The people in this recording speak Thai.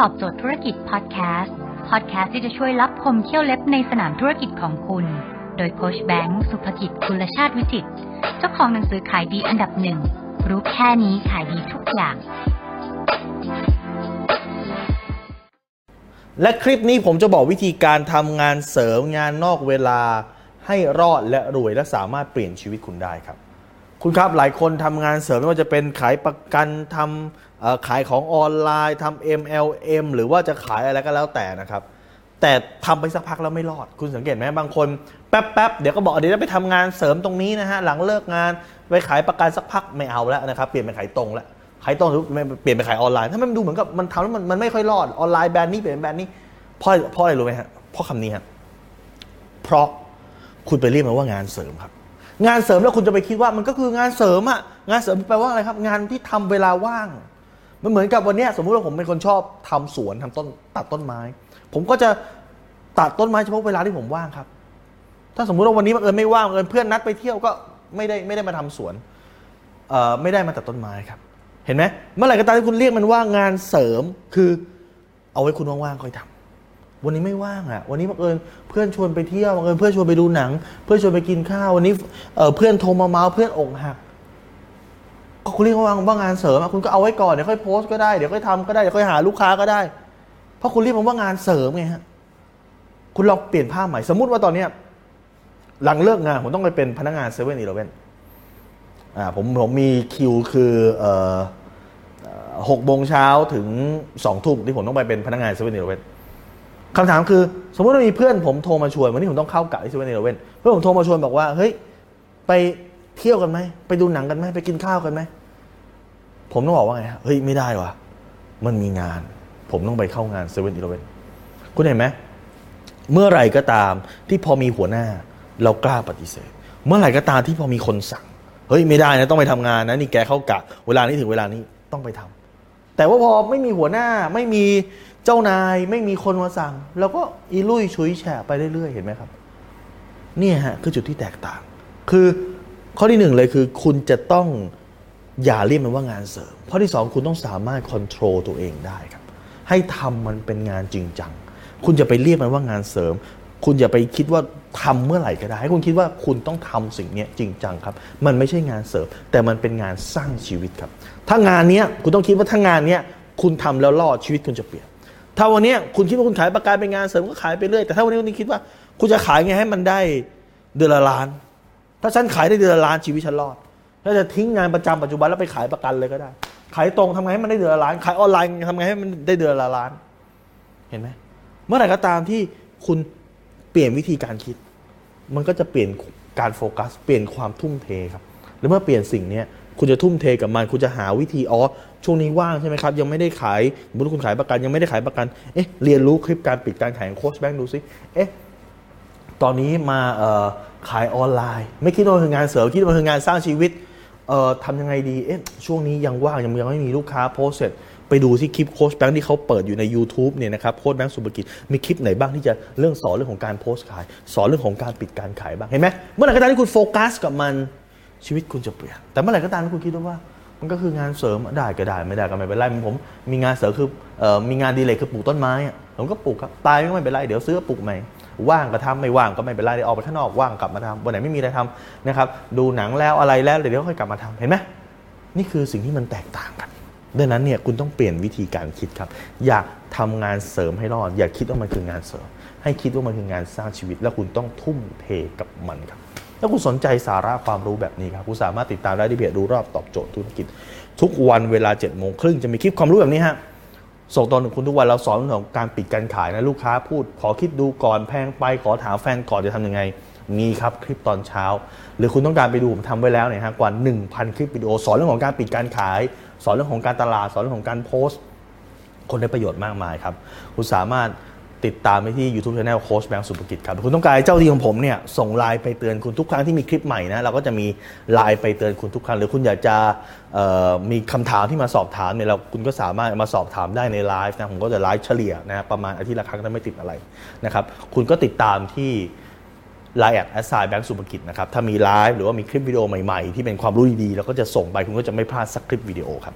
ตอบโจทย์ธุรกิจพอดแคสต์พอดแคสต์ที่จะช่วยรับพมเที่ยวเล็บในสนามธุรกิจของคุณ โดยโคชแบงค์สุภกิจคุณชาติวิจิตเจ้าของหนังสือขายดีอันดับหนึ่งรู้แค่นี้ขายดีทุกอย่าง และคลิปนี้ผมจะบอกวิธีการทำงานเสริมงานนอกเวลาให้รอดและรวยและสามารถเปลี่ยนชีวิตคุณได้ครับ คุณครับหลายคนทำงานเสริมไม่ว่าจะเป็นขายประกันทำขายของออนไลน์ทำ MLM หรือว่าจะขายอะไรก็แล้วแต่นะครับ แต่ทำไปสักพักแล้วไม่รอด คุณสังเกตไหมบางคนแป๊บๆเดี๋ยวก็บอกเดี๋ยวจะไปทำงานเสริมตรงนี้นะฮะหลังเลิกงานไปขายประกันสักพักไม่เอาแล้วนะครับเปลี่ยนไปขายตรงแล้วขายตรงหรือเปลี่ยนไปขายออนไลน์ถ้ามันดูเหมือนกับมันทำแล้วมันมันไม่ค่อยรอดออนไลน์แบรนด์นี้เปลี่ยนแบรนด์นี้เพราะเพราะอะไรรู้ไหมฮะเพราะคำนี้ฮะเพราะคุณไปเรียกมันว่างานเสริมครับ งานเสริมแล้วคุณจะไปคิดว่ามันก็คืองานเสริมอะงานเสริมแปลว่าอะไรครับ งานที่ทำเวลาว่าง มันเหมือนกับวันนี้สมมุติว่าผมเป็นคนชอบทำสวนทำต้นตัดต้นไม้ ผมก็จะตัดต้นไม้เฉพาะเวลาที่ผมว่างครับ ถ้าสมมุติว่าวันนี้บังเอิญไม่ว่างเอิญเพื่อนนัดไปเที่ยวก็ไม่ได้ไม่ได้มาทำสวนเอ่อไม่ได้มาตัดต้นไม้ครับ เห็นไหมเมื่อไหร่ก็ตามที่คุณเรียกมันว่างานเสริมคือเอาไว้คุณว่างๆค่อยทำ วันนี้ไม่ว่างอะ วันนี้บังเอิญเพื่อนชวนไปเที่ยวบังเอิญเพื่อนชวนไปดูหนัง เพื่อนชวนไปกินข้าววันนี้เเพื่อนโทรมาเมาส์เพื่อนอกหักก็คุณเรียกว่าว่างานเสริมอะคุณก็เอาไว้ก่อนเดี๋ยวค่อยโพสต์ก็ได้เดี๋ยวค่อยทำก็ได้เดี๋ยวค่อยหาลูกค้าก็ได้ เพราะคุณเรียกมันว่างานเสริมไงฮะคุณลองเปลี่ยนภาพใหม่สมมติว่าตอนเนี้ยหลังเลิกงานผมต้องไปเป็นพนักงานเซเว่นอีเลเว่นอ่าผมผมมีคิวคือเอ่อหกโมงเช้าถึงสองทุ่มที่ผมต้องไปเป็นพนักงานเซเว่นอีเลเว่น คำถามคือ สมมติว่ามีเพื่อนผมโทรมาชวนวันนี้ผมต้องเข้ากะที่เซเว่นอีเลเว่นเพื่อนผมโทรมาชวนบอกว่าเฮ้ยไปเที่ยวกันไหมไปดูหนังกันไหมไปกินข้าวกันไหมผมต้องบอกว่าไงฮะเฮ้ยไม่ได้ว่ะมันมีงาน ผมต้องไปเข้างานเซเว่นอีเลเว่นคุณเห็นไหมเมื่อไหร่ก็ตามที่พอมีหัวหน้า เรากล้าปฏิเสธ เมื่อไหร่ก็ตามที่พอมีคนสั่งเฮ้ยไม่ได้นะต้องไปทำงานนะนี่แกเข้ากะเวลานี้ถึงเวลานี้ต้องไปทำแต่ว่าพอไม่มีหัวหน้าไม่มี เจ้านายไม่มีคนมาสั่งเราก็อีลุยชุยแฉะไปเรื่อยๆเห็นไหมครับ เนี่ยฮะคือจุดที่แตกต่าง คือข้อที่หนึ่งเลยคือคุณจะต้องอย่าเรียกมันว่างานเสริม ข้อที่สองคุณต้องสามารถควบคุมตัวเองได้ครับ ให้ทำมันเป็นงานจริงจัง คุณจะไปเรียกมันว่างานเสริม คุณอย่าไปคิดว่าทำเมื่อไหร่ก็ได้ ให้คุณคิดว่าคุณต้องทำสิ่งนี้จริงจังครับ มันไม่ใช่งานเสริม แต่มันเป็นงานสร้างชีวิตครับ ถ้างานนี้คุณต้องคิดว่าถ้างานนี้คุณทำแล้วรอดชีวิตคุณจะเปลี่ยน ถ้าวันนี้คุณคิดว่าคุณขายประกันเป็นงานเสริมก็ขายไปเรื่อยแต่ถ้าวันนี้คุณคิดว่า คุณจะขายไงให้มันได้เดือนละล้าน ถ้าฉันขายได้เดือนละล้านชีวิตฉันรอดถ้าจะทิ้งงานประจำปัจจุบันแล้วไปขายประกันเลยก็ได้ ขายตรงทำไงให้มันได้เดือนละล้าน ขายออนไลน์ทำไงให้มันได้เดือนละล้าน เห็นไหมเมื่อไหร่ก็ตามที่คุณเปลี่ยนวิธีการคิด มันก็จะเปลี่ยนการโฟกัส เปลี่ยนความทุ่มเทครับ หรือเมื่อเปลี่ยนสิ่งนี้ คุณจะทุ่มเทกับมัน คุณจะหาวิธีอ๋อช่วงนี้ว่างใช่ไหมครับ ยังไม่ได้ขายสมมติคุณขายประกันยังไม่ได้ขายประกันเอ๊ะเรียนรู้คลิปการปิดการขายของโค้ชแบงค์ดูซิเอ๊ะตอนนี้มาขายออนไลน์ ไม่คิดว่ามันคืองานเสริมคิดว่ามันคืองานสร้างชีวิตเอ่อทำยังไงดีเอ๊ะช่วงนี้ยังว่างยังยังไม่มีลูกค้าโพสต์เสร็จไปดูที่คลิปโค้ชแบงค์ที่เขาเปิดอยู่ใน YouTube เนี่ยนะครับโค้ชแบงค์สุภกิจมีคลิปไหนบ้างที่จะเรื่องสอนเรื่องของการโพสต์ขาย สอนเรื่องของการปิดการขายบ้างเห็นไหมเมื่อไหร่ก็ตามที่คุณโฟกัสกับมัน ชีวิตคุณจะเปลี่ยน แต่เมื่อไหร่ก็ตามที่คุณคิดว่า มันก็คืองานเสริมได้ก็ได้ไม่ได้ก็ไม่เป็นไรผมมีงานเสริมคือมีงานดีเลยคือปลูกต้นไม้อะผมก็ปลูกครับตายก็ไม่เป็นไรเดี๋ยวซื้อปลูกใหม่ว่างก็ทำไม่ว่างก็ไม่เป็นไรเดี๋ยวออกไปข้างนอกว่างกลับมาทำวันไหนไม่มีอะไรทำนะครับดูหนังแล้วอะไรแล้วเดี๋ยวค่อยกลับมาทำเห็นไหมนี่คือสิ่งที่มันแตกต่างกันดังนั้นเนี่ยคุณต้องเปลี่ยนวิธีการคิดครับ อย่าทำงานเสริมให้รอด อย่าคิดว่ามันคืองานเสริม ให้คิดว่ามันคืองานสร้างชีวิต แล้วคุณต้องทุ่มเทกับมันครับ ถ้าคุณสนใจสาระความรู้แบบนี้ครับคุณสามารถติดตามได้ที่เพจรู้รอบตอบโจทย์ธุรกิจ ทุกวันเวลา7จ็ดโมงครึ่งจะมีคลิปความรู้แบบนี้ฮะส่งตอนถึงคุณทุกวันเราสอนเรื่องของการปิดการขายนะลูกค้าพูด ขอคิดดูก่อนแพงไปขอถามแฟนก่อนจะทำยังไงมีครับคลิปตอนเช้า หรือคุณต้องการไปดูผมทำไว้แล้วเนี่ยฮะกว่า 1,000 คลิปวิดีโอสอนเรื่องของการปิดการขาย สอนเรื่องของการตลาดสอนเรื่องของการโพสต์ คนได้ประโยชน์มากมายครับ คุณสามารถ ติดตามไปที่ YouTube Channel โค้ชแบงค์สุภกิจครับคุณต้องการเจ้าที่ของผมเนี่ยส่งไลน์ไปเตือนคุณทุกครั้งที่มีคลิปใหม่นะเราก็จะมีไลน์ไปเตือนคุณทุกครั้ง หรือคุณอยากจะมีคำถามที่มาสอบถามเนี่ยเราคุณก็สามารถมาสอบถามได้ในไลฟ์นะผมก็จะไลฟ์เฉลี่ยนะประมาณอาทิตย์ละครั้งถ้าไม่ติดอะไรนะครับคุณก็ติดตามที่ไลน์ add at sign แบงก์สุภกิจนะครับถ้ามีไลฟ์หรือว่ามีคลิปวิดีโอใหม่ๆ ที่เป็นความรู้ดีๆเราก็จะส่งไปคุณก็จะไม่พลาดสักคลิปวิดีโอครับ